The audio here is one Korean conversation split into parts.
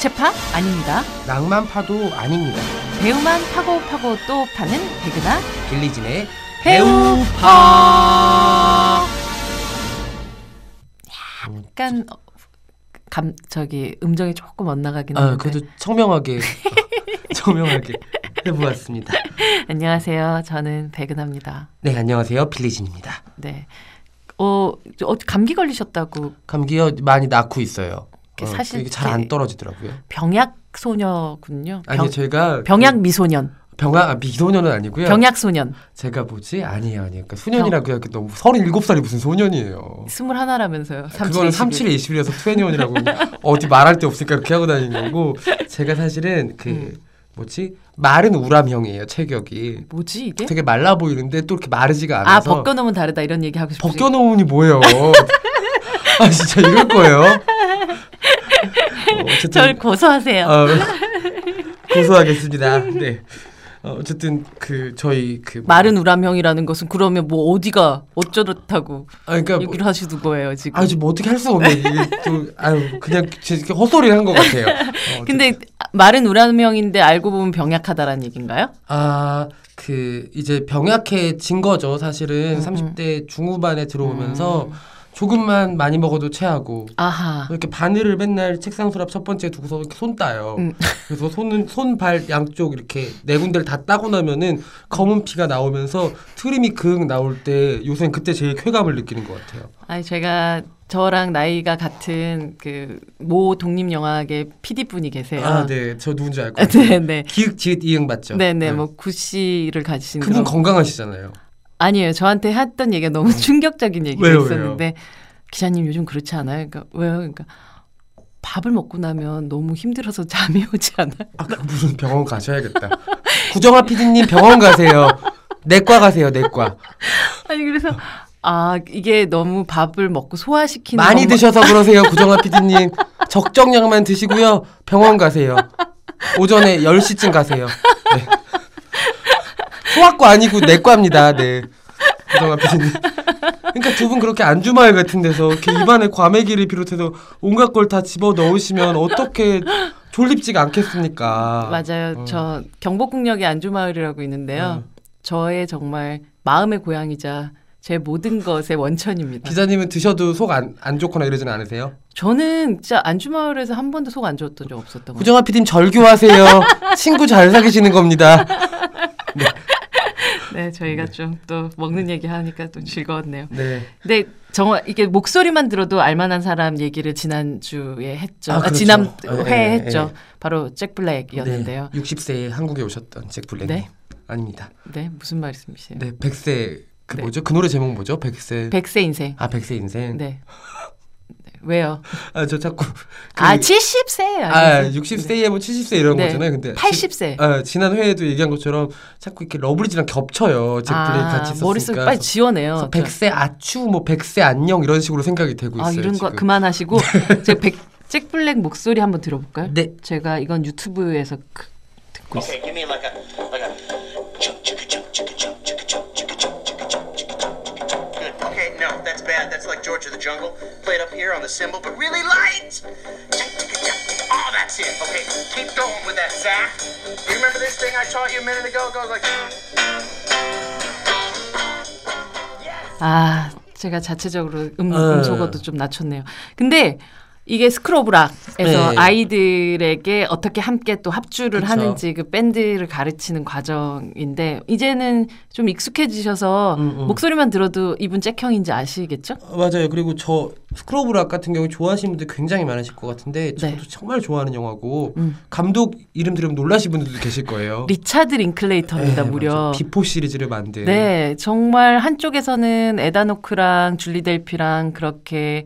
국제파 아닙니다. 낭만파도 아닙니다. 배우만 파고 파고 또 파는 배그나 빌리진의 배우파. 약간 어, 감 저기 음정이 조금 엇나가긴 아, 하는데. 그래도 청명하게 청명하게 해보았습니다. 안녕하세요. 저는 배그나입니다. 네, 안녕하세요. 빌리진입니다. 네. 어, 저 어, 감기 걸리셨다고 감기요 많이 낳고 있어요. 이게 사실 이게 잘안 떨어지더라고요. 병약 소녀군요. 병, 아니 제가 병약 미소년, 병약 아, 미소년은 아니고요. 병약 소년. 제가 뭐지 아니에요 아니에요. 그러니까 소년이라고 해야 너무 서른일곱 살이 무슨 소년이에요. 스물하나라면서요. 그거는 37에 21이라서 21이라고 어디 말할 데 없으니까 그렇게 하고 다니는 거고 제가 사실은 그 음. 뭐지 마른 우람형이에요 체격이 뭐지 이게? 되게 말라 보이는데 또 이렇게 마르지가 아 않아서 벗겨놓으면 다르다 이런 얘기 하고 싶지. 벗겨놓으니 뭐예요 아 진짜 이럴 거예요 어, 어쨌든 절 고소하세요. 어, 고소하겠습니다 네 어, 어쨌든 그 저희 그 마른 우람형이라는 것은 그러면 뭐 어디가 어쩌렇다고 아 그러니까 뭐, 얘기를 하시는 거예요 지금. 아주 뭐 어떻게 할 수가 없네 이게 또 아유 그냥 헛소리를 한 것 같아요 어, 근데 마른 우람형인데 알고 보면 병약하다라는 얘기인가요? 아, 그 이제 병약해진 거죠. 사실은 음, 30대 중후반에 들어오면서 조금만 많이 먹어도 체하고 아하. 이렇게 바늘을 맨날 책상 수납 첫 번째 두고서 이렇게 손 따요. 음. 그래서 손은 손 발 양쪽 이렇게 네 군데를 다 따고 나면은 검은 피가 나오면서 트림이 극 나올 때 요새는 그때 제일 쾌감을 느끼는 것 같아요. 아니 제가 저랑 나이가 같은 그 모 독립 영화계 PD 분이 계세요. 아, 네, 저 누군지 알 것 같아요. 네, 네. 기획 지읒 이응 맞죠? 네, 네, 뭐 구씨를 가지신 그분 그런 건강하시잖아요. 아니에요. 저한테 했던 얘기가 너무 충격적인 얘기가 왜요, 있었는데 기자님 요즘 그렇지 않아요? 그러니까 왜요? 그러니까 밥을 먹고 나면 너무 힘들어서 잠이 오지 않아요? 아, 그 무슨 병원 가셔야겠다. 구정아 PD님 병원 가세요. 내과 가세요, 내과. 아니 그래서 아 이게 너무 밥을 먹고 소화시키는 많이 것만- 드셔서 그러세요, 구정아 PD님. 적정량만 드시고요. 병원 가세요. 오전에 10시쯤 가세요. 네. 소아과 아니고 내과입니다. 네. 구정아 PD님. 그러니까 두 분 그렇게 안주마을 같은 데서 이렇게 입안에 과메기를 비롯해서 온갖 걸 다 집어 넣으시면 어떻게 졸립지가 않겠습니까? 맞아요. 어. 저 경복궁역에 안주마을이라고 있는데요. 저의 정말 마음의 고향이자 제 모든 것의 원천입니다. 기자님은 드셔도 속 안 안 좋거나 이러지는 않으세요? 저는 진짜 안주마을에서 한 번도 속 안 좋았던 적 없었던 것 같아요. 구정아 PD님 절교하세요. 친구 잘 사귀시는 겁니다. 네, 저희가 좀또 먹는 얘기 하니까 또 즐거웠네요. 네. 근데 정말 이게 목소리만 들어도 알만한 사람 얘기를 지난 주에 했죠. 아, 아, 그렇죠. 지난 예, 회에 예, 했죠. 예. 바로 잭 블랙이었는데요. 네. 60세에 한국에 오셨던 잭 블랙. 네. 아닙니다. 네, 무슨 말씀이세요? 네, 100세 그 네. 뭐죠? 그 노래 제목 뭐죠? 100세. 백세 인생. 아, 100세 인생. 네. 네. 왜요? 아, 저 자꾸 그, 아, 70세. 아, 60세에 뭐 70세 이런 네. 거잖아요. 근데 80세. 지, 아, 지난 회에도 얘기한 것처럼 자꾸 이렇게 러블리즈랑 겹쳐요. 잭 블랙 같이 썼으니까. 아, 머릿속 빨리 지워내요. 그래서 100세 아추 뭐 100세 안녕 이런 식으로 생각이 되고 있어요. 아, 이런 거 지금. 그만하시고 제가 백, 잭 블랙 목소리 한번 들어볼까요? 네. 제가 이건 유튜브에서 그, 듣고 있어요. Okay, on the cymbal, but really light. Oh, that's it. Okay, keep going with that zap. You remember this thing I taught you a minute ago? It goes like. 아, 제가 자체적으로 음, 어. 음소거도 좀 낮췄네요. 근데 이게 스크로브락에서 네. 아이들에게 어떻게 함께 또 합주를 그쵸. 하는지 그 밴드를 가르치는 과정인데 이제는 좀 익숙해지셔서 음, 음. 목소리만 들어도 이분 잭형인지 아시겠죠? 어, 맞아요. 그리고 저 스쿨 오브 락 같은 경우 좋아하시는 분들 굉장히 많으실 것 같은데 저도 네. 정말 좋아하는 영화고 음. 감독 이름 들으면 놀라실 분들도 계실 거예요. 리차드 링클레이터입니다, 네, 무려. 맞아. 비포 시리즈를 만든. 네, 정말 한쪽에서는 에단 호크랑 줄리 델피랑 그렇게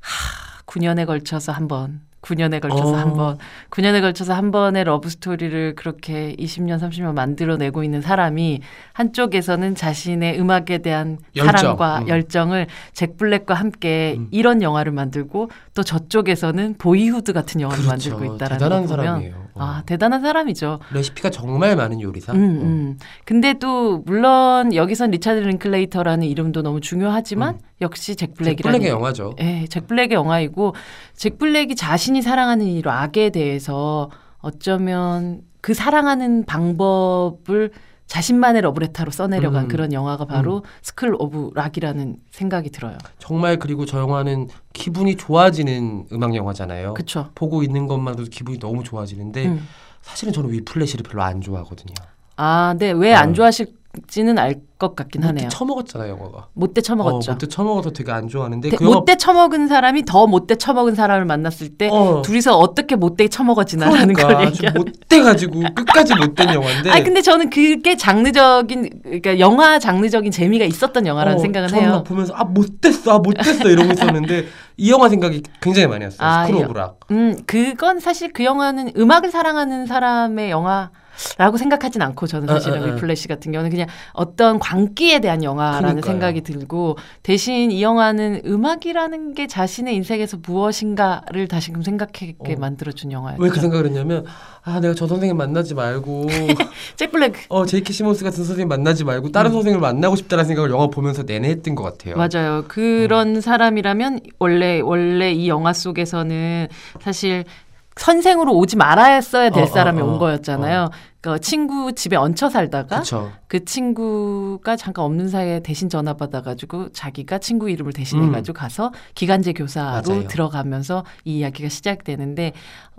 하, 9년에 걸쳐서 한 번, 9년에 걸쳐서 어. 한 번, 9년에 걸쳐서 한 번의 러브 스토리를 그렇게 20년, 30년 만들어내고 있는 사람이 한쪽에서는 자신의 음악에 대한 열정, 사랑과 음. 열정을 잭 블랙과 함께 음. 이런 영화를 만들고 또 저쪽에서는 보이후드 같은 영화를 그렇죠. 만들고 있다라는 대단한 거 보면 사람이에요. 어. 아 대단한 사람이죠. 레시피가 정말 많은 요리사. 음, 음. 근데 또 물론 여기선 리차드 링클레이터라는 이름도 너무 중요하지만 음. 역시 잭잭 블랙이라는 블랙의 영화죠. 예, 잭 블랙의 영화이고 잭 블랙이 자신이 사랑하는 이 락에 대해서 어쩌면 그 사랑하는 방법을 자신만의 러브레터로 써내려간 음. 그런 영화가 바로 스쿨 오브 락이라는 생각이 들어요. 정말 그리고 저 영화는 기분이 좋아지는 음악 영화잖아요. 그쵸? 보고 있는 것만으로도 기분이 너무 좋아지는데 음. 사실은 저는 위플래시를 별로 안 좋아하거든요. 아, 네. 왜안 어. 좋아하실 지는 알 것 같긴 못돼 하네요. 처먹었잖아요, 영화가. 못돼 처먹었죠. 어, 못돼 처먹어서 되게 안 좋아하는데 대- 그 영화 못돼 처먹은 사람이 더 못돼 처먹은 사람을 만났을 때 어. 둘이서 어떻게 못돼 처먹어지나라는 그러니까 걸 얘기하는. 못돼 가지고 끝까지 못된 영화인데. 아 근데 저는 그게 장르적인 그러니까 영화 장르적인 재미가 있었던 영화라는 어, 생각은 해요. 막 보면서 아 못됐어, 아 못됐어 이러고 있었는데 이 영화 생각이 굉장히 많이 났어요. 아, 스쿨 이 오브 락. 음, 그건 사실 그 영화는 음악을 사랑하는 사람의 영화 라고 생각하진 않고 저는 사실은 어, 어, 어. 위플래시 같은 경우는 그냥 어떤 광기에 대한 영화라는 그러니까요. 생각이 들고 대신 이 영화는 음악이라는 게 자신의 인생에서 무엇인가를 다시금 생각하게 어. 만들어준 영화였죠. 왜그 생각을 했냐면 아 내가 저 선생님 만나지 말고 잭 블랙 어 제이키 시몬스 같은 선생님 만나지 말고 다른 선생님을 만나고 싶다라는 생각을 영화 보면서 내내 했던 것 같아요. 음. 맞아요. 그런 사람이라면 원래 원래 이 영화 속에서는 사실 선생으로 오지 말았어야 될 어, 어, 사람이 어, 온 거였잖아요. 그 친구 집에 얹혀 살다가 그렇죠. 그 친구가 잠깐 없는 사이에 대신 전화 받아가지고 자기가 친구 이름을 대신해가지고 가서 기간제 교사로 음. 맞아요. 들어가면서 이 이야기가 시작되는데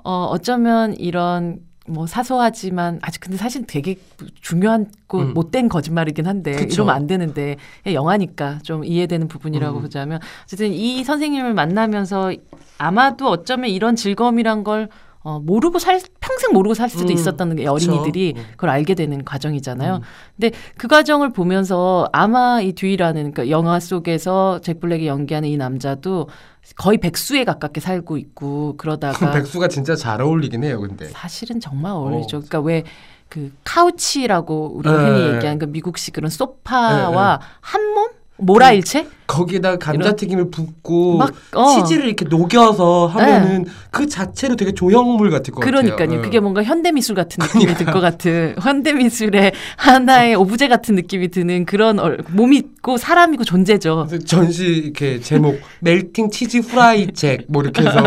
어 어쩌면 이런 뭐 사소하지만 아직 근데 사실 되게 중요한 고 음. 못된 거짓말이긴 한데 그쵸. 이러면 안 되는데 영화니까 좀 이해되는 부분이라고 음. 보자면 어쨌든 이 선생님을 만나면서 아마도 어쩌면 이런 즐거움이란 걸 어, 모르고 살 평생 모르고 살 수도 음, 있었다는 게 어린이들이 그쵸. 음. 그걸 알게 되는 과정이잖아요. 음. 근데 그 과정을 보면서 아마 이 듀이라는 그러니까 영화 속에서 잭 블랙이 연기하는 이 남자도 거의 백수에 가깝게 살고 있고 그러다가 백수가 진짜 잘 어울리긴 해요, 근데. 사실은 정말 어울리죠. 어. 그러니까 왜 그 카우치라고 우리 네. 흔히 얘기하는 그 미국식 그런 소파와 한 몸 모라일체 거기다 감자튀김을 붓고 막, 어. 치즈를 이렇게 녹여서 하면은 그 자체로 되게 조형물 같을 것 같아요. 그러니까요. 예. 그게 뭔가 현대미술 같은 느낌이 들 것 같은 현대미술의 하나의 오브제 같은 느낌이 드는 그런 얼- 몸이 있고 사람이고 존재죠. 전시 이렇게 제목 melting cheese fry 잭뭐 이렇게 해서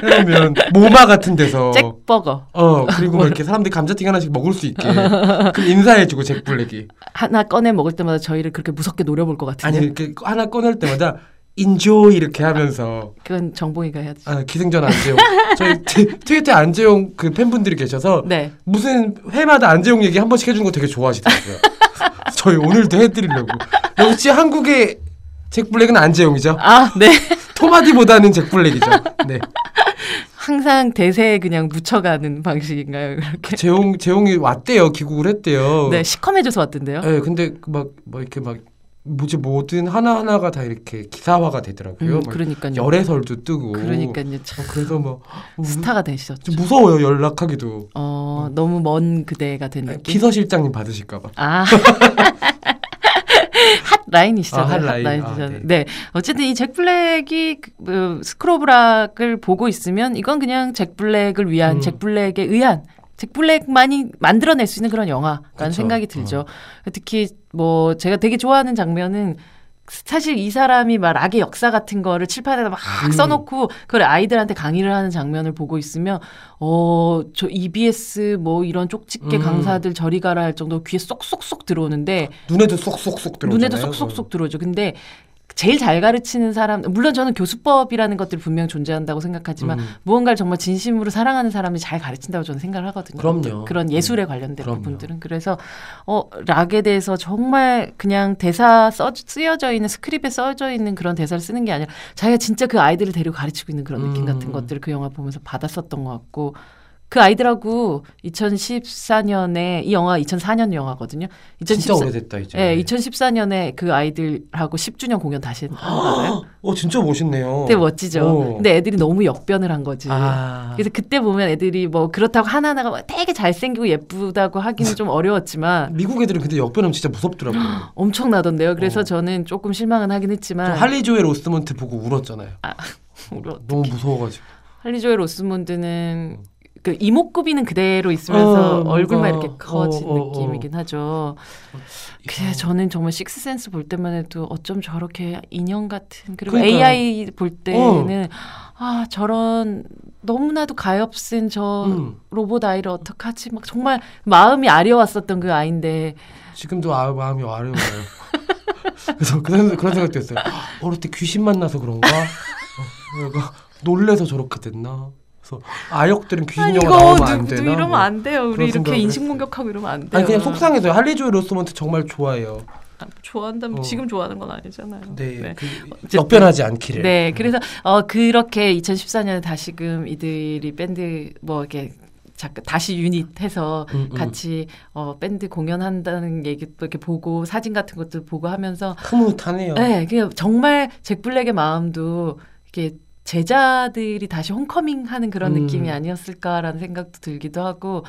그러면 모마 같은 데서 잭버거 어 그리고 막 이렇게 사람들이 감자튀김 하나씩 먹을 수 있게 그럼 인사해주고 잭 블랙이 하나 꺼내 먹을 때마다 저희를 그렇게 무섭게 노려볼 것 같은데 아니 이렇게 하나 꺼낼 때마다 enjoy 이렇게 하면서 그건 정봉이가 해야지. 아 기승전 안재홍 저희 트- 트위터에 안재홍 그 팬분들이 계셔서 네. 무슨 회마다 안재홍 얘기 한 번씩 해주는 거 되게 좋아하시더라고요. 저희 오늘도 해드리려고. 역시 한국의 잭 블랙은 안재용이죠. 아, 네. 토마디보다는 잭 블랙이죠. 네. 항상 대세에 그냥 묻혀가는 방식인가요? 그렇게. 재용 재용이 왔대요. 귀국을 했대요. 네, 시커매져서 왔던데요. 네, 근데 막뭐 이렇게 막 뭐지 뭐든 하나 하나가 다 이렇게 기사화가 되더라고요. 음, 막 그러니까요. 열애설도 뜨고. 그러니까요. 참 어, 그래서 뭐 어, 스타가 되셨죠. 좀 무서워요 연락하기도. 어, 너무 먼 그대가 된 느낌. 비서실장님 받으실까봐. 아. 핫 라인이시잖아요. 아, 핫 라인. 핫라인이잖아요. 아, 네. 네. 어쨌든 이 잭 블랙이 그, 스쿨 오브 락을 보고 있으면 이건 그냥 잭 블랙을 위한 음. 잭 블랙에 의한 잭 블랙만이 만들어낼 수 있는 그런 영화라는 그쵸. 생각이 들죠. 특히 뭐 제가 되게 좋아하는 장면은 사실 이 사람이 막 락의 역사 같은 거를 칠판에다 막 음. 써놓고 그걸 아이들한테 강의를 하는 장면을 보고 있으면 어 저 EBS 뭐 이런 쪽집게 음. 강사들 저리 가라 할 정도로 귀에 쏙쏙쏙 들어오는데 눈에도 쏙쏙쏙 들어오잖아요. 눈에도 쏙쏙쏙 들어오죠. 근데 제일 잘 가르치는 사람 물론 저는 교수법이라는 것들이 분명 존재한다고 생각하지만 음. 무언가를 정말 진심으로 사랑하는 사람이 잘 가르친다고 저는 생각을 하거든요. 그럼요. 그런 예술에 관련된 그럼요. 부분들은 그래서 어 락에 대해서 정말 그냥 대사 써 쓰여져 있는 스크립에 써져 있는 그런 대사를 쓰는 게 아니라 자기가 진짜 그 아이들을 데리고 가르치고 있는 그런 느낌 음. 같은 것들을 그 영화 보면서 받았었던 것 같고 그 아이들하고 2014년에 이 영화 2004년 영화거든요. 진짜 2014 오래됐다 이제. 네, 2014년에 그 아이들하고 10주년 공연 다시 한거예요. 어 진짜 멋있네요. 되게 멋지죠. 어. 근데 애들이 너무 역변을 한 거지. 아. 그래서 그때 보면 애들이 뭐 그렇다고 하나하나가 막 되게 잘생기고 예쁘다고 하기는 좀 어려웠지만 미국 애들은 근데 역변하면 진짜 무섭더라고요. 엄청나던데요. 그래서 어. 저는 조금 실망은 하긴 저 했지만 할리조엘 오스먼트 보고 울었잖아요. 우리 너무 무서워가지고. 할리조엘 오스몬드는 그 이목구비는 그대로 있으면서 어, 얼굴만 이렇게 커진 어, 어, 어. 느낌이긴 하죠. 그래 저는 정말 식스센스 볼 때만 해도 어쩜 저렇게 인형 같은 그리고 그러니까요. 어. AI 볼 때는 아 저런 너무나도 가엾은 저 음. 로봇 아이를 어떡하지 막 정말 마음이 아려웠었던 그 아이인데 지금도 아, 마음이 아려워요. 그래서 그런 그런 생각도 했어요. 어릴 때 귀신 만나서 그런가? 어, 놀래서 저렇게 됐나? 아역들은 귀신 영화 나오면 안 되나? 이러면 뭐. 안 돼요. 우리 이렇게 인식. 공격하고 이러면 안 돼요. 아니 그냥 속상해서요. 할리 조엘 오스먼트 정말 좋아해요. 아, 좋아한다면 어. 지금 좋아하는 건 아니잖아요. 네, 그 어쨌든. 역변하지 않기를. 네, 그래서 어 그렇게 2014년에 다시금 이들이 밴드 뭐 이렇게 잠깐 다시 유닛해서 음, 음. 같이 어 밴드 공연한다는 얘기도 이렇게 보고 사진 같은 것도 보고 하면서 흐뭇하네요. 네, 그냥 정말 잭 블랙의 마음도 이게 제자들이 다시 홈커밍 하는 그런 음. 느낌이 아니었을까라는 생각도 들기도 하고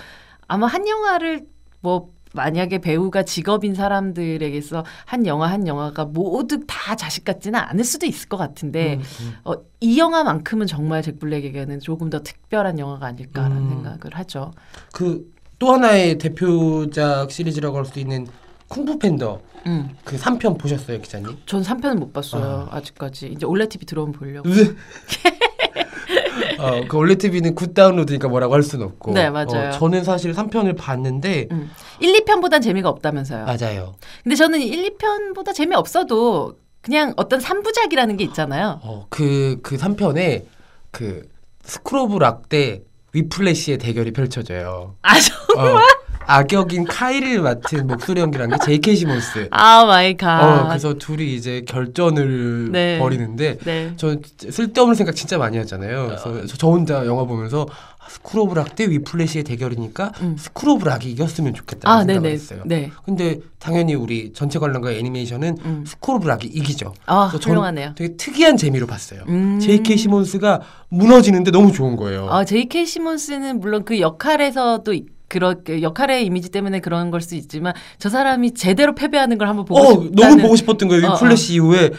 아마 한 영화를 뭐 만약에 배우가 직업인 사람들에게서 한 영화 한 영화가 모두 다 자식 같지는 않을 수도 있을 것 같은데 음, 음. 어, 이 영화만큼은 정말 잭 블랙에게는 조금 더 특별한 영화가 아닐까라는 음. 생각을 하죠. 그 또 하나의 대표작 시리즈라고 할 수 있는 쿵푸 팬더 음. 그 3편 보셨어요, 기자님? 전 3편은 못 봤어요. 아. 아직까지 이제 올레 TV 들어오면 보려고. 어, 그 올레 TV는 good 다운로드니까 뭐라고 할 수는 없고. 네, 맞아요. 어, 저는 사실 3편을 봤는데 음. 1, 2편보단 재미가 없다면서요. 맞아요. 근데 저는 1, 2편보다 재미없어도 그냥 어떤 3부작이라는 게 있잖아요. 어, 그, 그 3편에 그 스쿨 오브 락 대 위플래시의 대결이 펼쳐져요. 아, 저, 어, 악역인 카이를 맡은 목소리 연기하는 게 J.K. 시몬스. oh my god. 어, 그래서 둘이 이제 결전을 네. 벌이는데 네. 저 쓸데없는 생각 진짜 많이 하잖아요. 그래서 저- 저 혼자 영화 보면서 아, 스쿨 오브 락 대 위플래시의 대결이니까 음. 스쿨 오브 락이 이겼으면 좋겠다는 아, 생각을. 했어요. 네. 근데 당연히 우리 전체 관람과 애니메이션은 음. 스쿨 오브 락이 이기죠. 아, 훌륭하네요. 되게 특이한 재미로 봤어요. 음. J.K. 시몬스가 무너지는데 너무 좋은 거예요. 아, J.K. 시몬스는 물론 그 역할에서도 이- 그렇게 역할의 이미지 때문에 그런 걸 수 있지만 저 사람이 제대로 패배하는 걸 한번 보고 어, 싶다는 너무 보고 싶었던 거예요. 어, 위플래시 이후에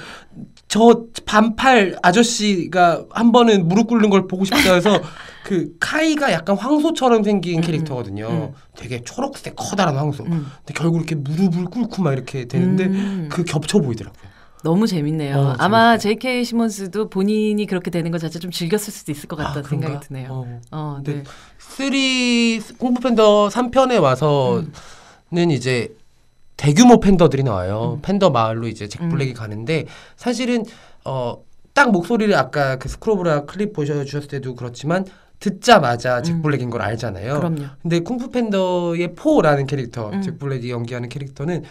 저 반팔 아저씨가 한 번은 무릎 꿇는 걸 보고 싶다 해서 그 카이가 약간 황소처럼 생긴 캐릭터거든요. 음. 되게 초록색 커다란 황소. 음. 근데 결국 이렇게 무릎을 꿇고 막 이렇게 되는데 음. 그 겹쳐 보이더라고요. 너무 재밌네요. 어, 아마 재밌어요. J.K. 시몬스도 본인이 그렇게 되는 것 자체 좀 즐겼을 수도 있을 것 같다는 아? 생각이 드네요. 어, 어. 네. 근데 three 쿵푸 팬더 3편에 와서는 이제 대규모 팬더들이 나와요. 음. 팬더 마을로 이제 잭 음. 블랙이 가는데 사실은 어 딱 목소리를 아까 그 스쿨 오브 락 클립 보여주셨을 때도 그렇지만 듣자마자 잭 음. 블랙인 걸 알잖아요. 그럼요. 근데 쿵푸 팬더의 포라는 캐릭터, 음. 잭 블랙이 연기하는 캐릭터는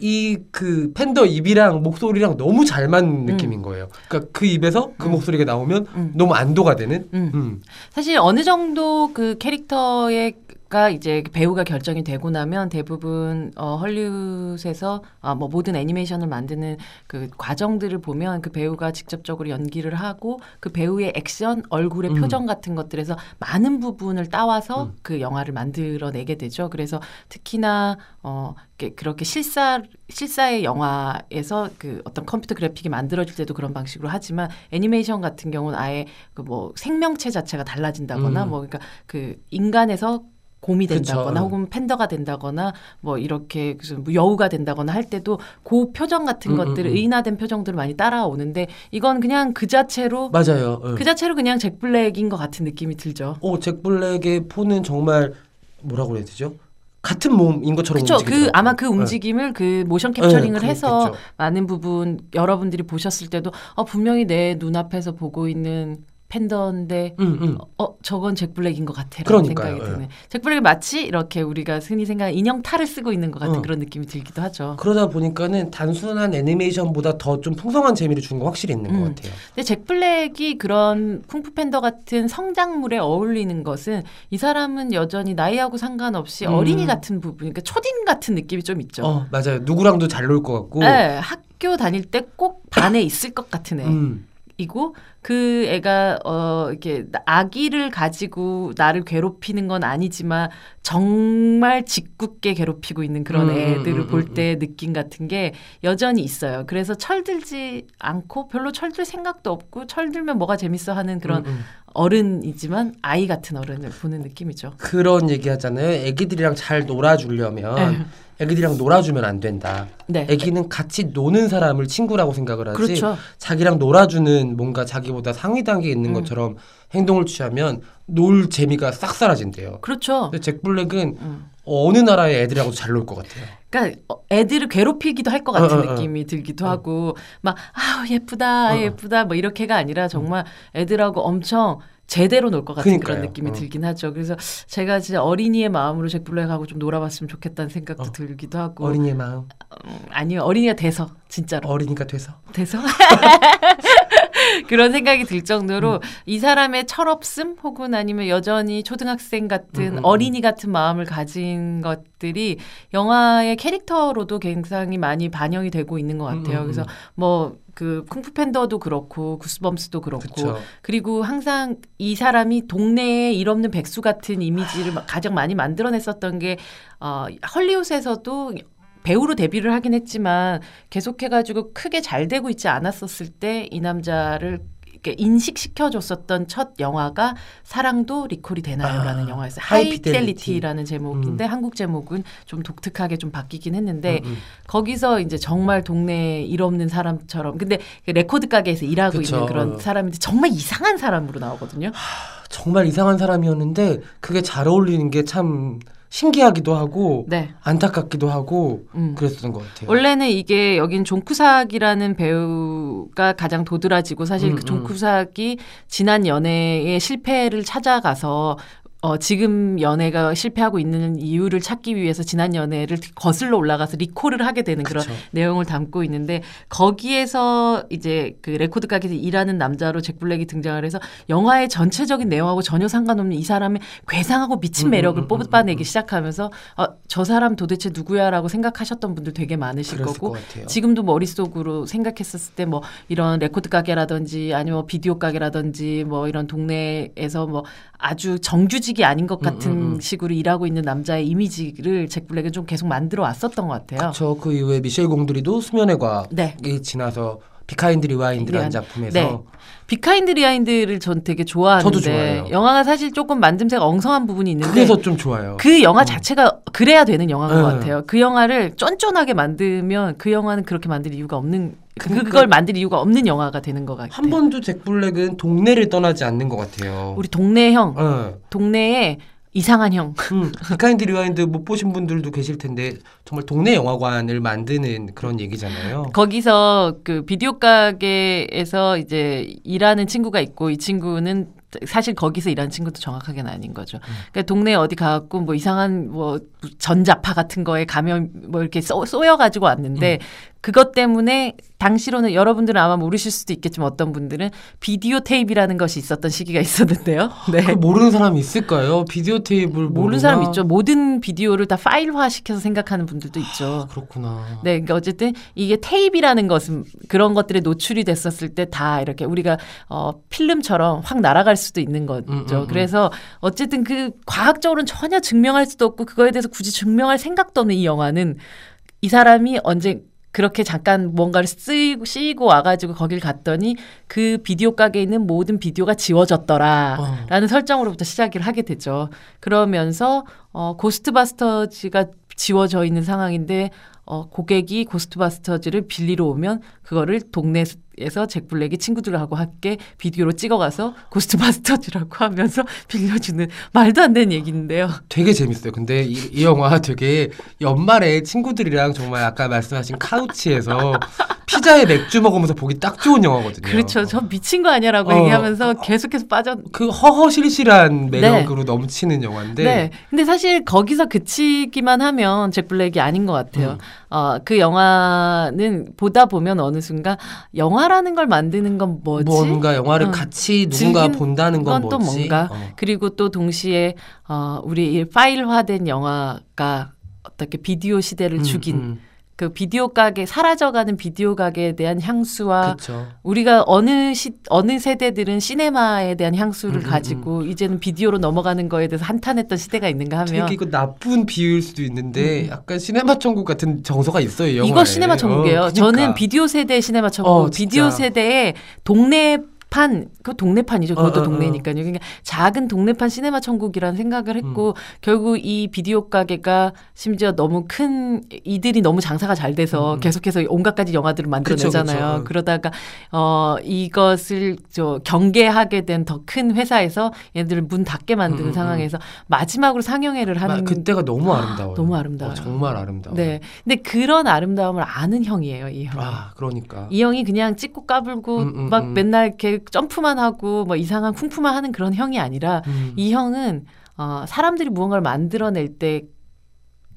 이 그 팬더 입이랑 목소리랑 너무 잘 맞는 느낌인 거예요. 그러니까 그 입에서 그 음. 목소리가 나오면 음. 너무 안도가 되는. 음. 음. 사실 어느 정도 그 캐릭터 가 이제 배우가 결정이 되고 나면 대부분 어, 헐리우드에서 아, 뭐 모든 애니메이션을 만드는 그 과정들을 보면 그 배우가 직접적으로 연기를 하고 그 배우의 액션, 얼굴의 음. 표정 같은 것들에서 많은 부분을 따와서 음. 그 영화를 만들어내게 되죠. 그래서 특히나 어 그렇게 실사 실사의 영화에서 그 어떤 컴퓨터 그래픽이 만들어질 때도 그런 방식으로 하지만 애니메이션 같은 경우는 아예 그 뭐 생명체 자체가 달라진다거나 음. 뭐 그러니까 그 인간에서 곰이 그쵸. 된다거나 음. 혹은 팬더가 된다거나 뭐 이렇게 뭐 여우가 된다거나 할 때도 그 표정 같은 음, 것들을 음, 음. 의인화된 표정들을 많이 따라오는데 이건 그냥 그 자체로 맞아요. 응. 그 자체로 그냥 잭 블랙인 것 같은 느낌이 들죠. 어, 잭 블랙의 포는 정말 뭐라고 해야 되죠? 같은 몸인 것처럼 그렇죠. 그. 아마 그 네. 움직임을 그 motion capturing을 네, 해서. 많은 부분 여러분들이 보셨을 때도 어, 분명히 내 눈앞에서 보고 있는 팬더인데 응, 응. 어 저건 잭 블랙인 것 같아라는 그러니까요, 생각이 예. 드네. 잭 블랙이 마치 이렇게 우리가 흔히 생각하는 인형 탈을 쓰고 있는 것 같은 어. 그런 느낌이 들기도 하죠. 그러다 보니까는 단순한 애니메이션보다 더 좀 풍성한 재미를 준 거 확실히 있는 음. 것 같아요. 근데 잭 블랙이 그런 쿵푸 팬더 같은 성장물에 어울리는 것은 이 사람은 여전히 나이하고 상관없이 음. 어린이 같은 부분, 그러니까 초딩 같은 느낌이 좀 있죠. 어, 맞아요. 누구랑도 잘 놀 것 같고. 네, 학교 다닐 때 꼭 반에 있을 것 같은 애. 음. 이고 그 애가 어 이렇게 아기를 가지고 나를 괴롭히는 건 아니지만 정말 짓궂게 괴롭히고 있는 그런 음, 음, 애들을 음, 볼 음, 때 느낌 같은 게 여전히 있어요. 그래서 철들지 않고 별로 철들 생각도 없고 철들면 뭐가 재밌어 하는 그런 음, 음. 어른이지만 아이 같은 어른을 보는 느낌이죠. 그런 얘기 하잖아요. 애기들이랑 잘 놀아주려면 애기들이랑 놀아주면 안 된다. 네. 애기는 같이 노는 사람을 친구라고 생각을 하지. 그렇죠. 자기랑 놀아주는 뭔가 자기보다 상위 단계에 있는 음. 것처럼 행동을 취하면 놀 재미가 싹 사라진대요. 그렇죠. 근데 잭 블랙은 음. 어느 나라의 애들하고도 잘 놀 것 같아요. 그러니까 어, 애들을 괴롭히기도 할 것 같은 어, 어, 어. 느낌이 들기도 하고 막 아우 예쁘다 어, 어. 예쁘다 뭐 이렇게가 아니라 정말 애들하고 엄청 제대로 놀 것 같은 그런 그러니까요. 느낌이 어. 들긴 하죠. 그래서 제가 진짜 어린이의 마음으로 잭 블랙하고 좀 놀아봤으면 좋겠다는 생각도 어. 들기도 하고 어린이의 마음. 음, 아니요 어린이가 돼서 진짜로 어린이가 돼서. 돼서 그런 생각이 들 정도로 음. 이 사람의 철없음 혹은 아니면 여전히 초등학생 같은 음, 음, 어린이 같은 마음을 가진 것들이 영화의 캐릭터로도 굉장히 많이 반영이 되고 있는 것 같아요. 음, 음, 그래서 음. 뭐그 쿵푸 팬더도 그렇고 구스범스도 그렇고 그쵸. 그리고 항상 이 사람이 동네에 일 없는 백수 같은 이미지를 막 가장 많이 만들어냈었던 게 어, 헐리우드에서도 배우로 데뷔를 하긴 했지만 계속해가지고 크게 잘 되고 있지 않았었을 때 이 남자를 인식시켜줬었던 첫 영화가 사랑도 리콜이 되나요라는 아, 영화였어요. High High Fidelity라는 제목인데 한국 제목은 좀 독특하게 좀 바뀌긴 했는데 음, 음. 거기서 이제 정말 동네에 일 없는 사람처럼 근데 그 레코드 가게에서 일하고 그쵸. 있는 그런 사람인데 정말 이상한 사람으로 나오거든요. 정말 이상한 사람이었는데 그게 잘 어울리는 게 참 신기하기도 하고 네. 안타깝기도 하고 음. 그랬던 것 같아요. 원래는 이게 여긴 존 쿠삭이라는 배우가 가장 도드라지고 사실 음, 그존 음. 쿠삭이 지난 연애의 실패를 찾아가서 어, 지금 연애가 실패하고 있는 이유를 찾기 위해서 지난 연애를 거슬러 올라가서 리콜을 하게 되는 그런 그쵸. 내용을 담고 있는데 거기에서 이제 그 레코드 가게에서 일하는 남자로 잭 블랙이 등장을 해서 영화의 전체적인 내용하고 전혀 상관없는 이 사람의 괴상하고 미친 음, 매력을 음, 음, 뽑아내기 음, 음. 시작하면서 아, 저 사람 도대체 누구야라고 생각하셨던 분들 되게 많으실 거고. 지금도 머릿속으로 생각했었을 때 뭐 이런 레코드 가게라든지 아니면 비디오 가게라든지 뭐 이런 동네에서 뭐 아주 정규직 이 아닌 것 같은 음, 음. 식으로 일하고 있는 남자의 이미지를 잭 블랙은 좀 계속 만들어 왔었던 것 같아요. 저그 이후에 미셸 공드리도 수면의 과학이 네. 지나서 비카인드 리와인드라는 리와인드. 작품에서 네. 비카인드 리와인드를 전 되게 좋아하는데. 영화가 사실 조금 만듦새가 엉성한 부분이 있는데 그래서 좀 좋아요. 그 영화 자체가 그래야 되는 영화인 것 네. 같아요. 그 영화를 쫀쫀하게 만들면 그 영화는 그렇게 만들 이유가 없는 그- 그러니까- 그걸 만들 이유가 없는 영화가 되는 것 같아요. 한 번도 잭 블랙은 동네를 떠나지 않는 것 같아요. 우리 동네 형, 어. 동네에 이상한 형. 음, 비카인드 리와인드 못 보신 분들도 계실 텐데 정말 동네 영화관을 만드는 그런 얘기잖아요. 거기서 그 비디오 가게에서 이제 일하는 친구가 있고 이 친구는 사실 거기서 일하는 친구도 정확하게는 아닌 거죠. 그러니까 동네에 어디 가갖고 뭐 이상한 뭐 전자파 같은 거에 가면 뭐 이렇게 쏘, 쏘여 가지고 왔는데 그것 때문에 당시로는 여러분들은 아마 모르실 수도 있겠지만 어떤 분들은 비디오 테이프라는 것이 있었던 시기가 있었는데요. 네. 그 모르는 사람이 있을까요? 비디오 테이블 모르는 사람 있죠. 모든 비디오를 다 파일화 시켜서 생각하는 분들도 있죠. 그렇구나. 네, 그러니까 어쨌든 이게 테이프라는 것은 그런 것들에 노출이 됐었을 때 다 이렇게 우리가 어 필름처럼 확 날아갈 수도 있는 거죠. 음, 음, 음. 그래서 어쨌든 그 과학적으로는 전혀 증명할 수도 없고 그거에 대해서 굳이 증명할 생각도 없는 이 영화는 이 사람이 언제 그렇게 잠깐 뭔가를 쓰이고 씌이고 와가지고 거길 갔더니 그 비디오 가게에 있는 모든 비디오가 지워졌더라라는 어. 설정으로부터 시작을 하게 되죠. 그러면서 어 고스트바스터즈가 지워져 있는 상황인데 어 고객이 고스트바스터즈를 빌리러 오면 그거를 동네 에서 잭 블랙이 친구들하고 함께 비디오로 찍어가서 고스트바스터즈라고 하면서 빌려주는 말도 안 되는 얘기인데요. 되게 재밌어요. 근데 이, 이 영화 되게 연말에 친구들이랑 정말 아까 말씀하신 카우치에서 피자에 맥주 먹으면서 보기 딱 좋은 영화거든요. 그렇죠. 저 미친 거 아니야라고 어. 얘기하면서 계속해서 빠져. 그 허허실실한 매력으로 넘치는 영화인데 네. 근데 사실 거기서 그치기만 하면 잭 블랙이 아닌 것 같아요. 음. 어, 그 영화는 보다 보면 어느 순간 영화 라는 걸 만드는 건 뭐지? 뭔가 영화를 어. 같이 누군가 본다는 건건또 뭐지? 뭔가. 어. 그리고 또 동시에 어, 우리 이 파일화된 영화가 어떻게 비디오 시대를 음, 죽인 음. 그 비디오 가게 사라져가는 비디오 가게에 대한 향수와 그렇죠. 우리가 어느 시 어느 세대들은 시네마에 대한 향수를 음, 음, 가지고 이제는 비디오로 넘어가는 거에 대해서 한탄했던 시대가 있는가 하면 되게 이거 나쁜 비유일 수도 있는데 약간 시네마 천국 같은 정서가 있어요. 이 영화에. 음, 이거 시네마 천국이에요. 어, 그러니까. 저는 비디오 세대의 시네마 천국, 어. 비디오 세대의 동네 판, 그 동네판이죠. 그것도 어, 어, 어. 동네니까요. 그러니까 작은 동네판 시네마 천국이라는 생각을 했고 결국 이 비디오 가게가 심지어 너무 큰 이들이 너무 장사가 잘 돼서 음, 음. 계속해서 온갖 가지 영화들을 만들어내잖아요. 그쵸. 그러다가 어 이것을 저 경계하게 된 더 큰 회사에서 얘들 문 닫게 만드는 음, 음, 상황에서 마지막으로 상영회를 마- 하는 그때가 너무 아름다워요. 너무 아름다워요. 어, 정말 아름다워. 네. 근데 그런 아름다움을 아는 형이에요, 이 형. 아 그러니까. 이 형이 그냥 찍고 까불고 음, 음, 막 음. 맨날 이렇게 점프만 하고 뭐 이상한 쿵푸만 하는 그런 형이 아니라 음. 이 형은 어, 사람들이 무언가를 만들어낼 때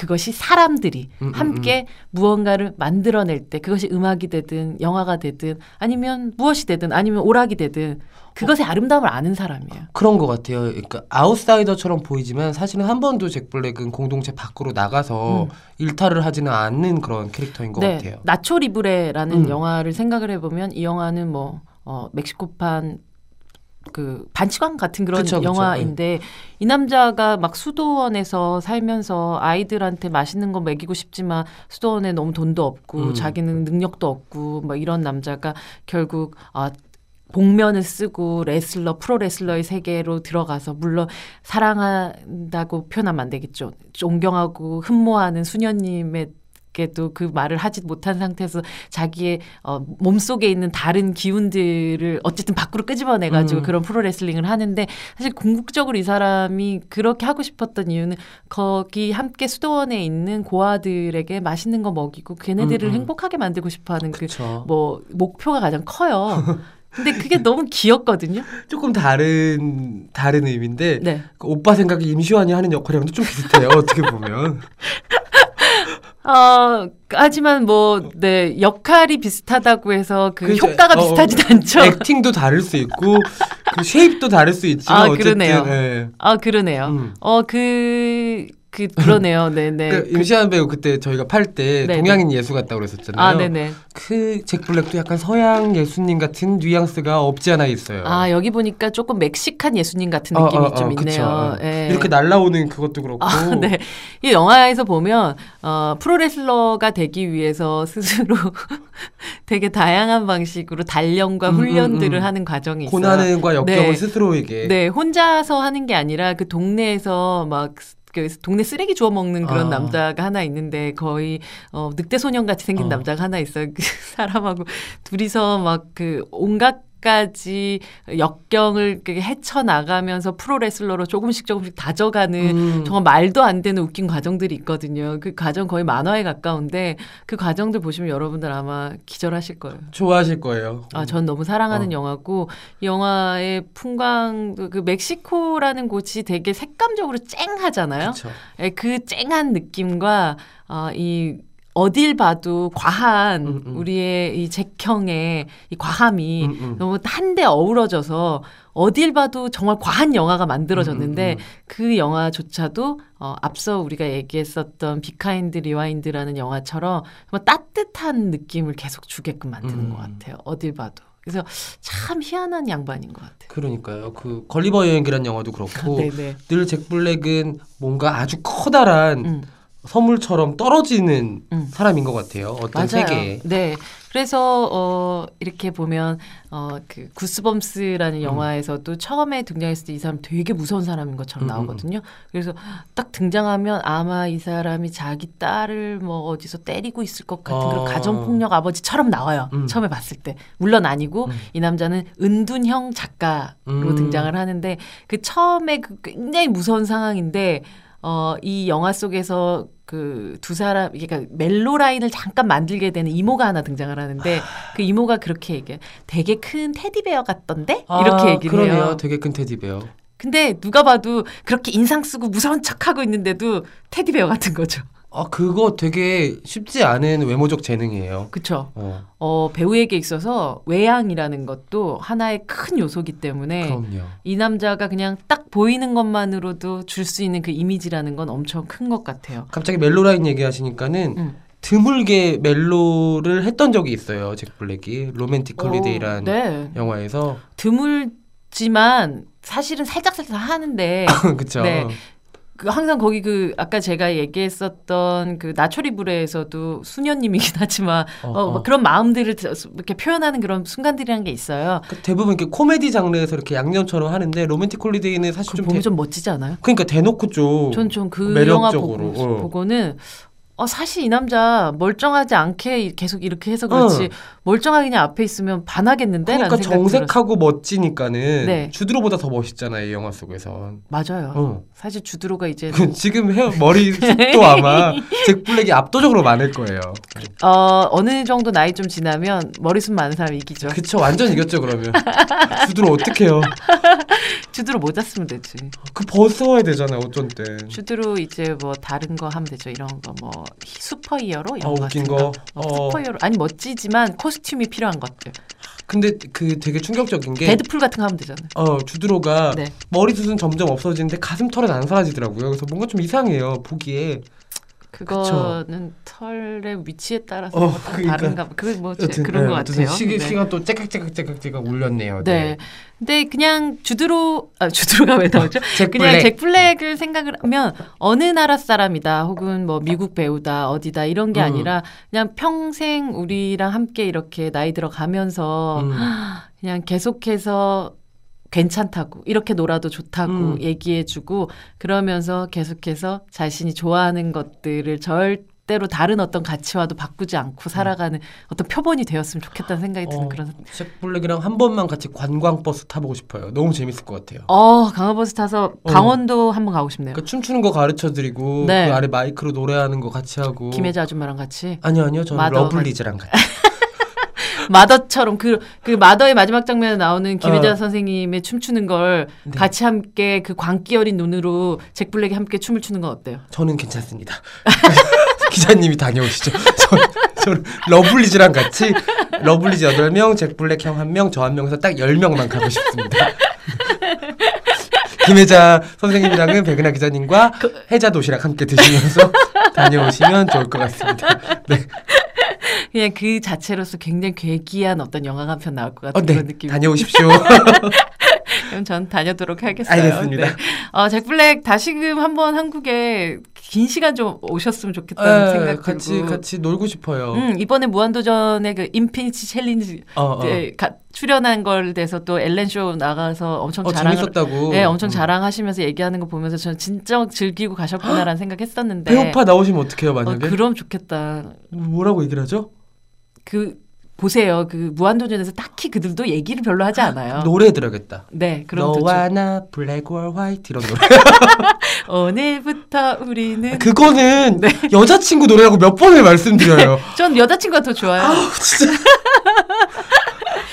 그것이 사람들이 음, 음, 함께 무언가를 만들어낼 때 그것이 음악이 되든 영화가 되든 아니면 무엇이 되든 아니면 오락이 되든 그것의 아름다움을 아는 사람이에요. 그런 것 같아요. 그러니까 아웃사이더처럼 보이지만 사실은 한 번도 잭 블랙은 공동체 밖으로 나가서 음. 일탈을 하지는 않는 그런 캐릭터인 것 네, 같아요. 나초 리브레라는 음. 영화를 생각을 해보면 이 영화는 뭐 어, 멕시코판 그 반치광 같은 그런 그쵸, 그쵸. 영화인데 이 남자가 막 수도원에서 살면서 아이들한테 맛있는 거 먹이고 싶지만 수도원에 너무 돈도 없고 음. 자기는 능력도 없고 뭐 이런 남자가 결국 아 복면을 쓰고 레슬러 프로 레슬러의 세계로 들어가서 물론 사랑한다고 표현하면 안 되겠죠. 존경하고 흠모하는 수녀님의 게도 그 말을 하지 못한 상태에서 자기의 어, 몸속에 있는 다른 기운들을 어쨌든 밖으로 끄집어내 가지고 음. 그런 프로레슬링을 하는데 사실 궁극적으로 이 사람이 그렇게 하고 싶었던 이유는 거기 함께 수도원에 있는 고아들에게 맛있는 거 먹이고 걔네들을 음, 음. 행복하게 만들고 싶어 하는 그. 뭐 목표가 가장 커요. 근데 그게 너무 귀엽거든요. 조금 다른 다른 의미인데 네. 그 오빠 생각에 임시완이 하는 역할이랑도 좀 비슷해요. 어떻게 보면. 어, 하지만 뭐, 네, 역할이 비슷하다고 해서 그 그죠. 효과가 어, 어. 비슷하진 않죠. 액팅도 다를 수 있고 그 쉐입도 다를 수 있지만 아, 어쨌든 그러네요. 예. 아, 그러네요. 음. 어, 그, 그, 그러네요. 네네. 그 임시완 배우 그때 저희가 팔때 네네. 동양인 예수 같다고 그랬었잖아요. 아, 네네. 그 잭 블랙도 약간 서양 예수님 같은 뉘앙스가 없지 않아 있어요. 아, 여기 보니까 조금 멕시칸 예수님 같은 어, 느낌이 어, 어, 좀 그쵸. 있네요. 어. 예. 이렇게 날라오는 그것도 그렇고. 아, 네. 이 영화에서 보면, 어, 프로레슬러가 되기 위해서 스스로 되게 다양한 방식으로 단련과 음, 음, 훈련들을 음. 하는 과정이 있어요. 고난과 역경을 네. 스스로에게. 네, 혼자서 하는 게 아니라 그 동네에서 막. 그 동네 쓰레기 주워 먹는 그런 아. 남자가 하나 있는데 거의 어 늑대 소년 같이 생긴 어. 남자가 하나 있어요. 그 사람하고 둘이서 막 그 온갖 가지 역경을 그 헤쳐 나가면서 프로 레슬러로 조금씩 조금씩 다져가는 음. 정말 말도 안 되는 웃긴 과정들이 있거든요. 그 과정 거의 만화에 가까운데 그 과정들 보시면 여러분들 아마 기절하실 거예요. 좋아하실 거예요. 아, 전 너무 사랑하는 어. 영화고 이 영화의 풍광도 그 멕시코라는 곳이 되게 색감적으로 쨍하잖아요. 그렇죠. 예, 그 쨍한 느낌과 어, 이 어딜 봐도 과한 음, 음. 우리의 이 잭형의 이 과함이 음, 음. 너무 한데 어우러져서 어딜 봐도 정말 과한 영화가 만들어졌는데 음, 음, 음. 그 영화조차도 어, 앞서 우리가 얘기했었던 비카인드 리와인드라는 영화처럼 정말 따뜻한 느낌을 계속 주게끔 만드는 음. 것 같아요. 어딜 봐도. 그래서 참 희한한 양반인 것 같아요. 그러니까요. 그 걸리버 여행기란 영화도 그렇고 네네. 늘잭 블랙은 뭔가 아주 커다란 음. 선물처럼 떨어지는 음. 사람인 것 같아요. 어떤 맞아요. 세계에. 네. 그래서 어 이렇게 보면 어그 구스범스라는 음. 영화에서도 처음에 등장했을 때 이 사람 되게 무서운 사람인 것처럼 음, 나오거든요. 그래서 딱 등장하면 아마 이 사람이 자기 딸을 뭐 어디서 때리고 있을 것 같은 그런 어. 가정 폭력 아버지처럼 나와요. 음. 처음에 봤을 때. 물론 아니고 음. 이 남자는 은둔형 작가로 음. 등장을 하는데 그 처음에 그 굉장히 무서운 상황인데 어, 이 영화 속에서 그 두 사람, 그러니까 멜로 라인을 잠깐 만들게 되는 이모가 하나 등장을 하는데 그 이모가 그렇게 얘기해. 되게 큰 테디베어 같던데? 이렇게 아, 얘기를 그러네요. 해요. 되게 큰 테디베어. 근데 누가 봐도 그렇게 인상 쓰고 무서운 척 하고 있는데도 테디베어 같은 거죠. 아 그거 되게 쉽지 않은 외모적 재능이에요. 그쵸. 어, 어, 배우에게 있어서 외양이라는 것도 하나의 큰 요소기 때문에 그럼요. 이 남자가 그냥 딱 보이는 것만으로도 줄 수 있는 그 이미지라는 건 엄청 큰 것 같아요. 갑자기 멜로라인 얘기하시니까는 음. 드물게 멜로를 했던 적이 있어요. 잭 블랙이 로맨틱 홀리데이란 오, 네. 영화에서 드물지만 사실은 살짝살짝 하는데 그쵸. 네. 그 항상 거기 그 아까 제가 얘기했었던 그 나초 리브레에서도 수녀님이긴 하지만 어, 어, 어. 뭐 그런 마음들을 이렇게 표현하는 그런 순간들이라는 게 있어요. 그 대부분 이렇게 코미디 장르에서 이렇게 양념처럼 하는데 로맨틱 홀리데이는 사실 그좀 보면 대, 좀 멋지지 않아요? 그러니까 대놓고 좀 전좀그 영화 매력적으로 보고, 어. 보고는 어, 사실 이 남자 멀쩡하지 않게 계속 이렇게 해서 그렇지 어. 멀쩡하게 그냥 앞에 있으면 반하겠는데? 그러니까 들었어요. 정색하고 멋지니까는 네. 주드로보다 더 멋있잖아요 이 영화 속에서. 맞아요. 어. 사실 주드로가 이제 그 지금 헤어 머리 숱도 아마 잭 블랙이 압도적으로 많을 거예요. 어, 어느 정도 나이 좀 지나면 머리숱 많은 사람이 이기죠. 그쵸 완전 이겼죠 그러면. 주드로 어떡해요. 주드로 모자 쓰면 되지. 그 벗어야 되잖아요 어쩐 때. 주드로 이제 뭐 다른 거 하면 되죠. 이런 거뭐 슈퍼히어로 이런 어, 거 웃긴 같은 거. 어, 어. 슈퍼히어로 아니 멋지지만 코스튬이 필요한 것들. 근데 그 되게 충격적인 게 데드풀 같은 거 하면 되잖아요. 어, 주드로가 네. 머리숱은 점점 없어지는데 가슴 털은 안 사라지더라고요. 그래서 뭔가 좀 이상해요 보기에. 그거는 털의 위치에 따라서 어, 뭐다 그러니까. 다른가 봐. 그게 뭐 제- 여튼, 그런 네, 것 같아요. 시기, 네. 시간 또 째깍째깍째깍째깍 울렸네요. 네. 근데 그냥 주드로 아 주드로가 왜 나오죠? 잭 그냥 블랙. 잭 블랙을 생각을 하면 어느 나라 사람이다 혹은 뭐 미국 배우다 어디다 이런 게 음. 아니라 그냥 평생 우리랑 함께 이렇게 나이 들어가면서 음. 그냥 계속해서 괜찮다고 이렇게 놀아도 좋다고 음. 얘기해주고 그러면서 계속해서 자신이 좋아하는 것들을 절대로 다른 어떤 가치와도 바꾸지 않고 살아가는 어떤 표본이 되었으면 좋겠다는 생각이 드는 어, 그런 잭 블랙이랑 한 번만 같이 관광버스 타보고 싶어요. 너무 재밌을 것 같아요. 어 관광버스 타서 어. 강원도 한번 가고 싶네요. 그 춤추는 거 가르쳐드리고 네. 그 아래 마이크로 노래하는 거 같이 하고. 김혜자 아줌마랑 같이 아니요 아니요 저는 러블리즈랑 같이. 마더처럼 그 그 마더의 마지막 장면에 나오는 김혜자 어. 선생님의 춤추는 걸 네. 같이 함께 그 광기 어린 눈으로 잭 블랙이 함께 춤을 추는 건 어때요? 저는 괜찮습니다. 기자님이 다녀오시죠. 저, 저는 러블리즈랑 같이 러블리즈 8명, 잭 블랙 형 1명, 저 1명에서 딱 10명만 가고 싶습니다. 김혜자 선생님이랑은 백은하 기자님과 혜자 도시락 함께 드시면서 다녀오시면 좋을 것 같습니다. 네, 그냥 그 자체로서 굉장히 괴기한 어떤 영화가 한 편 나올 것 같은 어, 네 그런 느낌. 다녀오십시오. 그럼 전 다녀오도록 하겠어요. 알겠습니다. 네. 어, 잭 블랙 다시금 한번 한국에 긴 시간 좀 오셨으면 좋겠다는 에, 생각 네, 같이 들고. 같이 놀고 싶어요. 음, 이번에 무한도전의 그 Infinity Challenge 어, 어. 네, 가- 출연한 걸 돼서 또 엘렌 쇼 나가서 엄청 어, 자랑을 재밌었다고. 네, 엄청 음. 자랑하시면서 얘기하는 거 보면서 저는 진짜 즐기고 가셨구나라는 생각했었는데 배우파 나오시면 어떡해요 어, 만약에? 그럼 좋겠다. 뭐라고 얘기를 하죠? 그 보세요. 그 무한도전에서 딱히 그들도 얘기를 별로 하지 않아요. 노래 들어야겠다. 네, 그럼 너와 좋죠. 나 Black or White 이런 노래. 오늘부터 우리는 그거는 네. 여자친구 노래라고 몇 번을 말씀드려요. 전 여자친구가 더 좋아요. 진짜.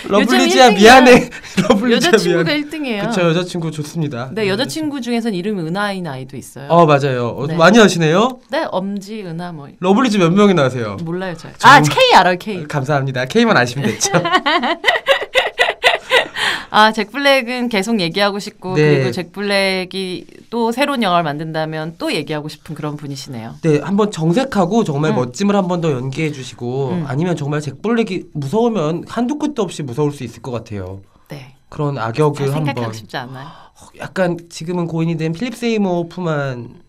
러블리즈야. 미안해. 러블리즈야 여자친구가 미안해. 1등이에요. 그쵸 여자친구 좋습니다. 네, 여자친구 중에선 이름이 은하인 아이도 있어요. 어 맞아요. 어, 네. 많이 하시네요. 네, 엄지, 은하 뭐 러블리즈 몇 명이나 하세요? 몰라요, 저. 저- 아, K 알아요, K. 감사합니다. K만 아시면 됐죠. 아, 잭 블랙은 계속 얘기하고 싶고 네. 그리고 잭 블랙이 또 새로운 영화를 만든다면 또 얘기하고 싶은 그런 분이시네요. 네, 한번 정색하고 정말 음. 멋짐을 한 번 더 연기해 주시고 음. 아니면 정말 잭 블랙이 무서우면 한두 끝도 없이 무서울 수 있을 것 같아요. 네. 그런 잘 악역을 한번 쉽지 않아요. 약간 지금은 고인이 된 필립 세이모프만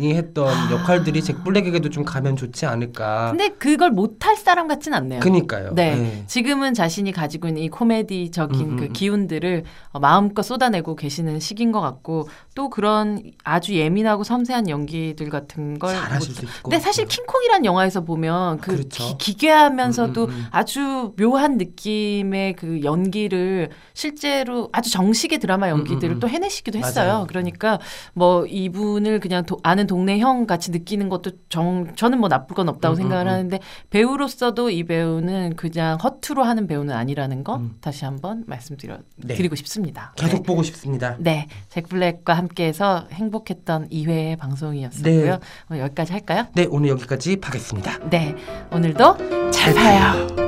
이 했던 아. 역할들이 잭 블랙에게도 좀 가면 좋지 않을까. 근데 그걸 못할 사람 같진 않네요. 그니까요. 네. 네. 지금은 자신이 가지고 있는 이 코미디적인 음, 음, 그 음. 기운들을 어, 마음껏 쏟아내고 계시는 시기인 것 같고 또 그런 아주 예민하고 섬세한 연기들 같은 걸 잘하실 못- 수것 근데 사실 같아요. 킹콩이란 영화에서 보면 그 그렇죠. 기, 괴하면서도 음, 음, 음. 아주 묘한 느낌의 그 연기를 실제로 아주 정식의 드라마 연기들을 음, 음. 또 해내시기도 했어요. 맞아요. 그러니까 뭐 이분을 그냥 도- 아는 동네 형 같이 느끼는 것도 정 저는 뭐 나쁠 건 없다고 음, 음, 생각을 음. 하는데 배우로서도 이 배우는 그냥 허투루 하는 배우는 아니라는 거 음. 다시 한번 말씀드려 네. 드리고 싶습니다. 계속 네. 보고 싶습니다. 네, 잭 블랙과 함께해서 행복했던 2회의 방송이었었고요. 네. 여기까지 할까요? 네, 오늘 여기까지 하겠습니다. 네, 오늘도 잘 봐요.